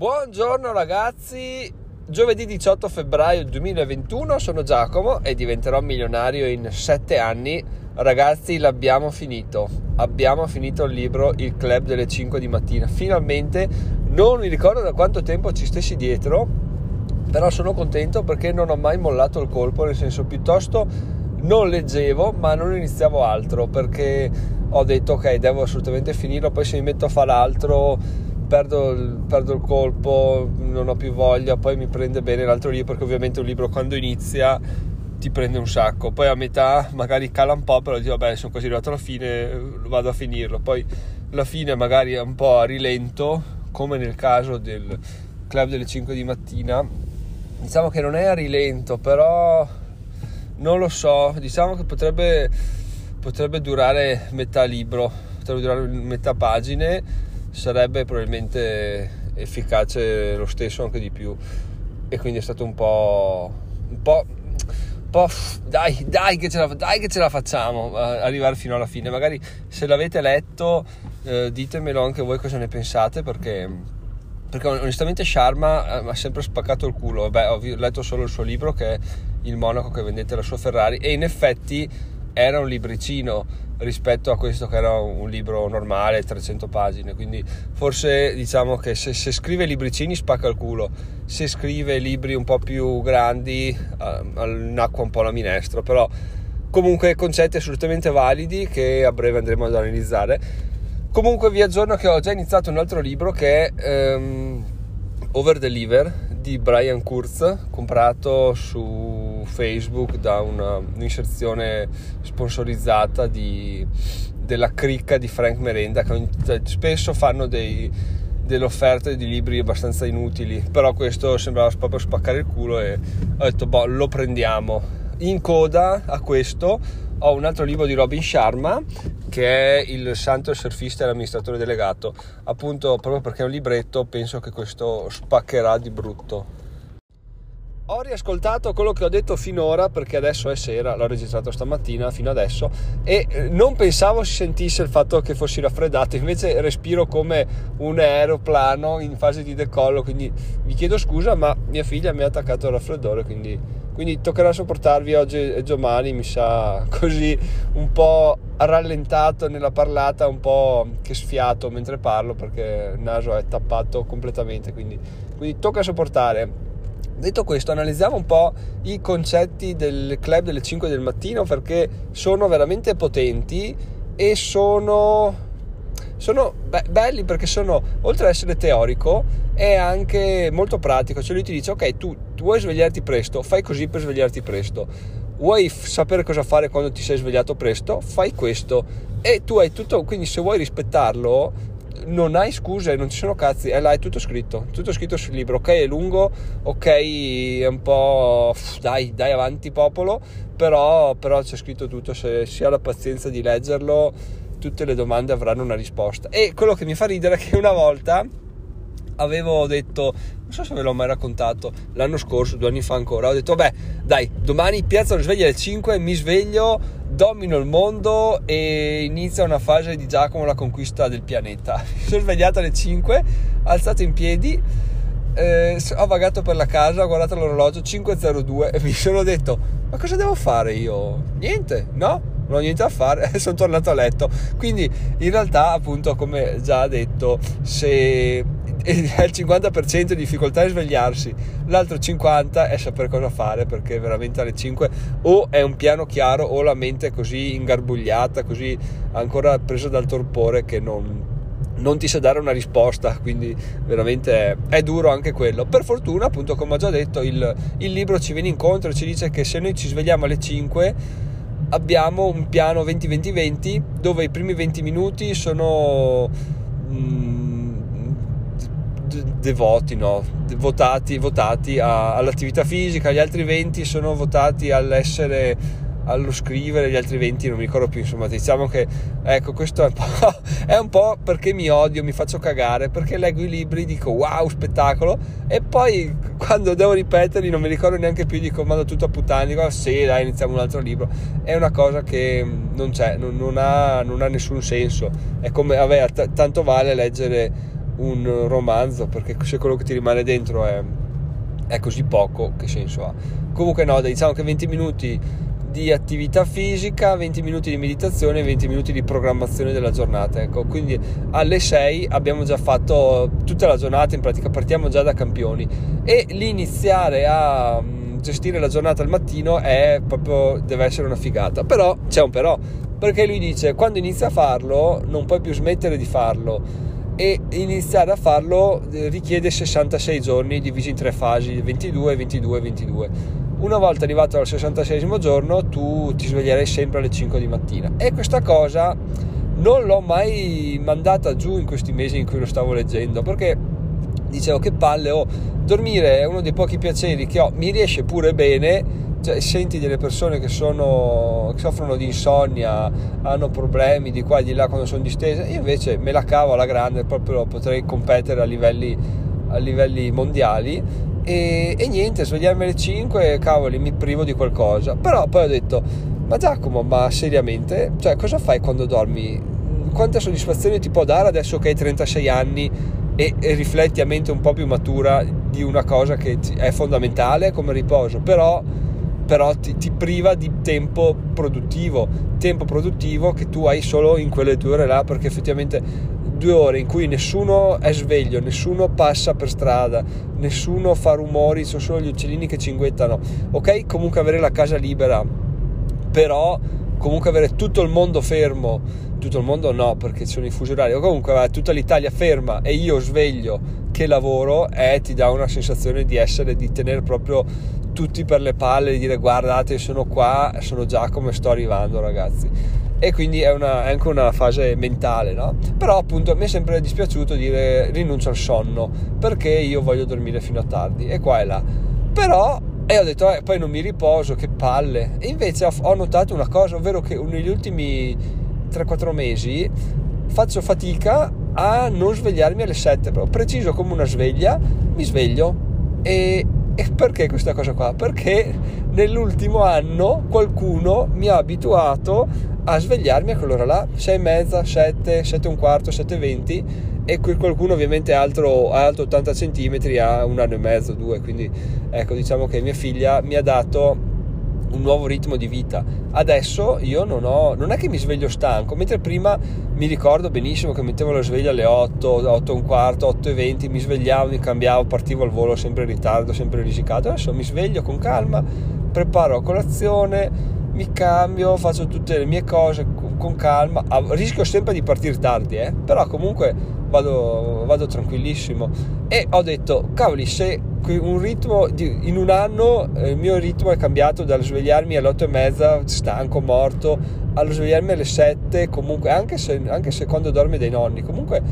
Buongiorno ragazzi, giovedì 18 febbraio 2021 sono Giacomo e diventerò milionario in 7 anni. Ragazzi, l'abbiamo finito. Abbiamo finito il libro Il club delle 5 di mattina. Finalmente non mi ricordo da quanto tempo ci stessi dietro, però sono contento perché non ho mai mollato il colpo, nel senso piuttosto non leggevo, ma non iniziavo altro perché ho detto ok, devo assolutamente finirlo, poi se mi metto a fare altro perdo il, perdo il colpo, non ho più voglia, poi mi prende bene l'altro libro perché ovviamente un libro quando inizia ti prende un sacco, poi a metà magari cala un po', però dico vabbè sono quasi arrivato alla fine, vado a finirlo, poi la fine magari è un po' a rilento, come nel caso del club delle 5 di mattina, diciamo che non è a rilento, però non lo so, diciamo che potrebbe, potrebbe durare metà libro, potrebbe durare metà pagine sarebbe probabilmente efficace lo stesso anche di più. E quindi è stato un po' un po', un po' dai, dai che, ce la, dai che ce la facciamo arrivare fino alla fine. Magari se l'avete letto eh, ditemelo anche voi cosa ne pensate perché perché onestamente Sharma eh, mi ha sempre spaccato il culo. Beh, ho letto solo il suo libro che è Il monaco che vendette la sua Ferrari e in effetti era un libricino rispetto a questo che era un libro normale, 300 pagine, quindi forse diciamo che se, se scrive libricini spacca il culo, se scrive libri un po' più grandi eh, nacqua un po' la minestra, però comunque concetti assolutamente validi che a breve andremo ad analizzare. Comunque vi aggiorno che ho già iniziato un altro libro che um, Over Deliver di Brian Kurz, comprato su Facebook da una, un'inserzione sponsorizzata di, della cricca di Frank Merenda, che cioè, spesso fanno dei, delle offerte di libri abbastanza inutili, però questo sembrava proprio spaccare il culo e ho detto, boh, lo prendiamo. In coda a questo ho un altro libro di Robin Sharma che è il santo surfista e l'amministratore delegato. Appunto proprio perché è un libretto penso che questo spaccherà di brutto. Ho riascoltato quello che ho detto finora perché adesso è sera, l'ho registrato stamattina fino adesso e eh, non pensavo si sentisse il fatto che fossi raffreddato, invece respiro come un aeroplano in fase di decollo, quindi vi chiedo scusa ma mia figlia mi ha attaccato il raffreddore, quindi, quindi toccherà sopportarvi oggi e domani, mi sa così un po' rallentato nella parlata, un po' che sfiato mentre parlo perché il naso è tappato completamente, quindi, quindi tocca sopportare. Detto questo, analizziamo un po' i concetti del club delle 5 del mattino perché sono veramente potenti e sono, sono be- belli perché sono, oltre ad essere teorico, è anche molto pratico. Cioè lui ti dice, ok, tu, tu vuoi svegliarti presto, fai così per svegliarti presto. Vuoi f- sapere cosa fare quando ti sei svegliato presto? Fai questo. E tu hai tutto, quindi se vuoi rispettarlo, non hai scuse, non ci sono cazzi, è là, è tutto scritto, tutto scritto sul libro, ok è lungo, ok è un po', dai, dai avanti popolo, però, però c'è scritto tutto, se si ha la pazienza di leggerlo, tutte le domande avranno una risposta. E quello che mi fa ridere è che una volta avevo detto, non so se ve l'ho mai raccontato, l'anno scorso, due anni fa ancora, ho detto, beh, dai, domani piazza la sveglia alle 5, mi sveglio, domino il mondo e inizia una fase di Giacomo la conquista del pianeta. Mi sono svegliato alle 5, alzato in piedi, eh, ho vagato per la casa, ho guardato l'orologio 5.02 e mi sono detto, ma cosa devo fare io? Niente, no? Non ho niente da fare, sono tornato a letto. Quindi in realtà, appunto, come già detto, se è il 50% di difficoltà è svegliarsi, l'altro 50% è sapere cosa fare perché veramente alle 5 o è un piano chiaro o la mente è così ingarbugliata, così ancora presa dal torpore che non, non ti sa dare una risposta, quindi veramente è, è, duro anche quello. Per fortuna, appunto, come ho già detto, il, il libro ci viene incontro e ci dice che se noi ci svegliamo alle 5 abbiamo un piano 20-20-20 dove i primi 20 minuti sono... Mh, devoti, no, votati, votati a, all'attività fisica, gli altri 20 sono votati all'essere allo scrivere, gli altri 20 non mi ricordo più, insomma, diciamo che ecco, questo è un, po', è un po' perché mi odio, mi faccio cagare, perché leggo i libri, dico wow, spettacolo, e poi quando devo ripeterli non mi ricordo neanche più, dico mando tutto a puttana, dico ah, sì, dai, iniziamo un altro libro. È una cosa che non c'è, non, non, ha, non ha, nessun senso. È come, vabbè, t- tanto vale leggere un romanzo perché se quello che ti rimane dentro è, è così poco che senso ha comunque no diciamo che 20 minuti di attività fisica, 20 minuti di meditazione e 20 minuti di programmazione della giornata. Ecco, quindi alle 6 abbiamo già fatto tutta la giornata, in pratica partiamo già da campioni e l'iniziare a mm, gestire la giornata al mattino è proprio deve essere una figata. Però c'è un però, perché lui dice quando inizi a farlo non puoi più smettere di farlo e iniziare a farlo eh, richiede 66 giorni divisi in tre fasi 22 22 22 una volta arrivato al 66 giorno tu ti sveglierai sempre alle 5 di mattina. E questa cosa non l'ho mai mandata giù in questi mesi in cui lo stavo leggendo perché dicevo che palle oh, dormire è uno dei pochi piaceri che ho. Mi riesce pure bene cioè, senti delle persone che, sono, che soffrono di insonnia hanno problemi di qua e di là quando sono distese io invece me la cavo alla grande proprio potrei competere a livelli, a livelli mondiali e, e niente, svegliarmi alle 5, cavoli, mi privo di qualcosa. Però poi ho detto, ma Giacomo, ma seriamente? Cioè, cosa fai quando dormi? Quanta soddisfazione ti può dare adesso che hai 36 anni e, e rifletti a mente un po' più matura di una cosa che è fondamentale come riposo, però, però ti, ti, priva di tempo produttivo, tempo produttivo che tu hai solo in quelle due ore là, perché effettivamente due ore in cui nessuno è sveglio, nessuno passa per strada, nessuno fa rumori, sono solo gli uccellini che cinguettano. Ok, comunque avere la casa libera, però comunque avere tutto il mondo fermo, tutto il mondo no perché ci sono i fusi orari, comunque avere tutta l'Italia ferma e io sveglio che lavoro, eh, ti dà una sensazione di essere, di tenere proprio tutti per le palle, di dire guardate sono qua, sono già come sto arrivando ragazzi e quindi è, una, è, anche una fase mentale, no? Però appunto mi è sempre dispiaciuto dire rinuncio al sonno perché io voglio dormire fino a tardi e qua e là. Però e ho detto eh, poi non mi riposo, che palle. E invece ho, notato una cosa, ovvero che negli ultimi 3-4 mesi faccio fatica a non svegliarmi alle 7, proprio preciso come una sveglia, mi sveglio e, e perché questa cosa qua? Perché nell'ultimo anno qualcuno mi ha abituato a svegliarmi a quell'ora là, 6 e mezza, 7, 7 e un quarto, 7 e 20 e qualcuno ovviamente è alto, alto 80 cm, ha un anno e mezzo, due, quindi ecco diciamo che mia figlia mi ha dato un nuovo ritmo di vita. Adesso io non ho, non è che mi sveglio stanco, mentre prima mi ricordo benissimo che mettevo la sveglia alle 8, 8 e un quarto, 8 e 20, mi svegliavo, mi cambiavo, partivo al volo sempre in ritardo, sempre risicato. Adesso mi sveglio con calma, preparo colazione, mi cambio, faccio tutte le mie cose con, con calma, rischio sempre di partire tardi, eh? però comunque vado, vado, tranquillissimo e ho detto, cavoli, se un ritmo di, in un anno eh, il mio ritmo è cambiato dal svegliarmi alle 8 e mezza stanco, morto, allo svegliarmi alle 7, comunque anche se, anche se quando dormi dei nonni, comunque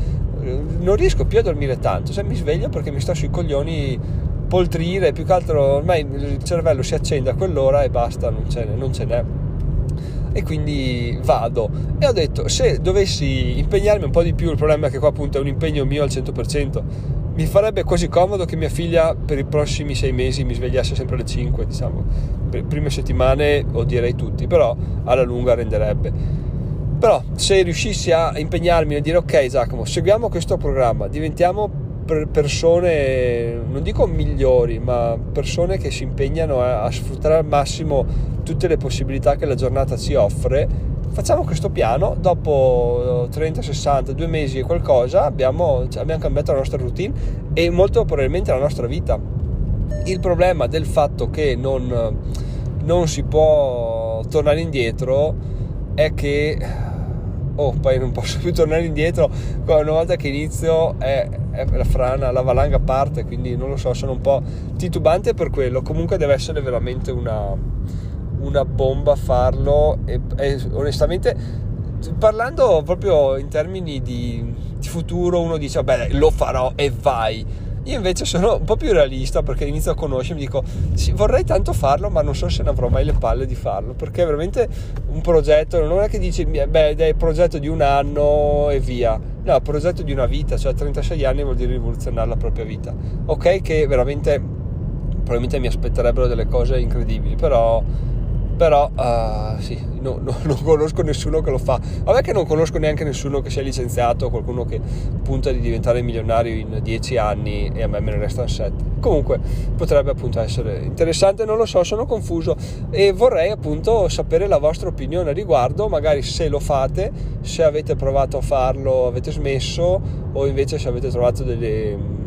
eh, non riesco più a dormire tanto, se mi sveglio perché mi sto sui coglioni poltrire, più che altro ormai il cervello si accende a quell'ora e basta, non ce n'è. Non ce n'è. E quindi vado. E ho detto, se dovessi impegnarmi un po' di più, il problema è che qua appunto è un impegno mio al 100%, mi farebbe quasi comodo che mia figlia per i prossimi sei mesi mi svegliasse sempre alle 5, diciamo, per le prime settimane o direi tutti, però alla lunga renderebbe. Però se riuscissi a impegnarmi a dire ok Giacomo, seguiamo questo programma, diventiamo persone, non dico migliori, ma persone che si impegnano a, a, sfruttare al massimo tutte le possibilità che la giornata ci offre, facciamo questo piano, dopo 30, 60, due mesi e qualcosa abbiamo, abbiamo cambiato la nostra routine e molto probabilmente la nostra vita. Il problema del fatto che non, non si può tornare indietro è che oh, poi non posso più tornare indietro. Una volta che inizio è, è la frana, la valanga parte, quindi non lo so, sono un po' titubante per quello. Comunque deve essere veramente una, una bomba farlo e, e onestamente parlando proprio in termini di, di futuro uno dice vabbè lo farò e vai io invece sono un po' più realista perché inizio a conoscermi, dico sì, vorrei tanto farlo, ma non so se ne avrò mai le palle di farlo, perché è veramente un progetto, non è che dici beh, è il progetto di un anno e via. No, è il progetto di una vita, cioè 36 anni vuol dire rivoluzionare la propria vita. Ok che veramente probabilmente mi aspetterebbero delle cose incredibili, però però uh, sì, no, no, non conosco nessuno che lo fa. Vabbè che non conosco neanche nessuno che sia licenziato, qualcuno che punta di diventare milionario in 10 anni e a me me ne restano 7. Comunque potrebbe appunto essere interessante, non lo so, sono confuso e vorrei appunto sapere la vostra opinione a riguardo, magari se lo fate, se avete provato a farlo, avete smesso o invece se avete trovato delle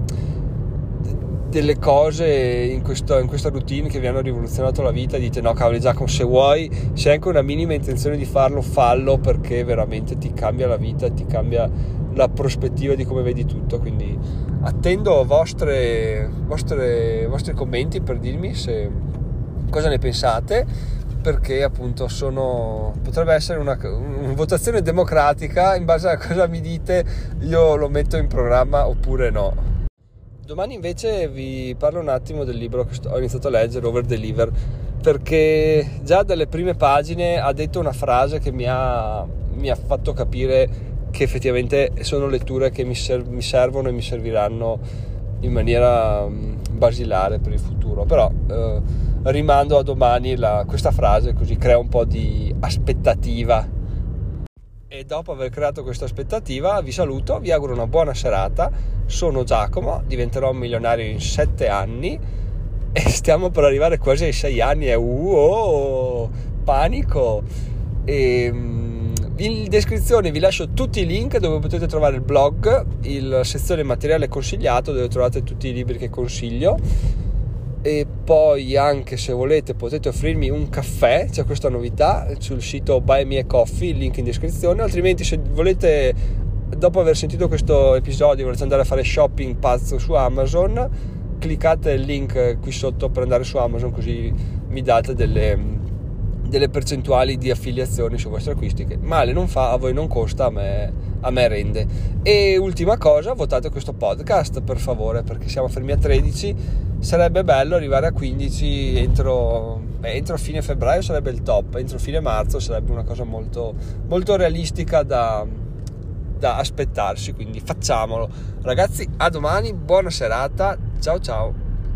delle cose in, questo, in, questa routine che vi hanno rivoluzionato la vita dite no cavolo Giacomo se vuoi se hai anche una minima intenzione di farlo fallo perché veramente ti cambia la vita ti cambia la prospettiva di come vedi tutto. Quindi attendo vostre, vostre, vostri commenti per dirmi se, cosa ne pensate perché appunto sono potrebbe essere una, una, votazione democratica in base a cosa mi dite io lo metto in programma oppure no Domani invece vi parlo un attimo del libro che ho iniziato a leggere, Over Deliver, perché già dalle prime pagine ha detto una frase che mi ha, mi ha fatto capire che effettivamente sono letture che mi, ser- mi, servono e mi serviranno in maniera mm, basilare per il futuro. Però eh, rimando a domani la, questa frase così crea un po' di aspettativa e dopo aver creato questa aspettativa vi saluto, vi auguro una buona serata. Sono Giacomo, diventerò un milionario in 7 anni e stiamo per arrivare quasi ai 6 anni e uh, oh, panico. E, mm, in descrizione vi lascio tutti i link dove potete trovare il blog, la sezione materiale consigliato dove trovate tutti i libri che consiglio e poi anche se volete potete offrirmi un caffè, c'è questa novità sul sito Buy Me a Coffee, link in descrizione, altrimenti se volete dopo aver sentito questo episodio volete andare a fare shopping pazzo su Amazon, cliccate il link qui sotto per andare su Amazon così mi date delle, delle percentuali di affiliazioni sui vostri acquisti che male non fa, a voi non costa, a me, a me rende. E ultima cosa, votate questo podcast per favore perché siamo fermi a 13 sarebbe bello arrivare a 15 entro, beh, entro fine febbraio sarebbe il top entro fine marzo sarebbe una cosa molto, molto realistica da, da aspettarsi quindi facciamolo. Ragazzi a domani buona serata ciao ciao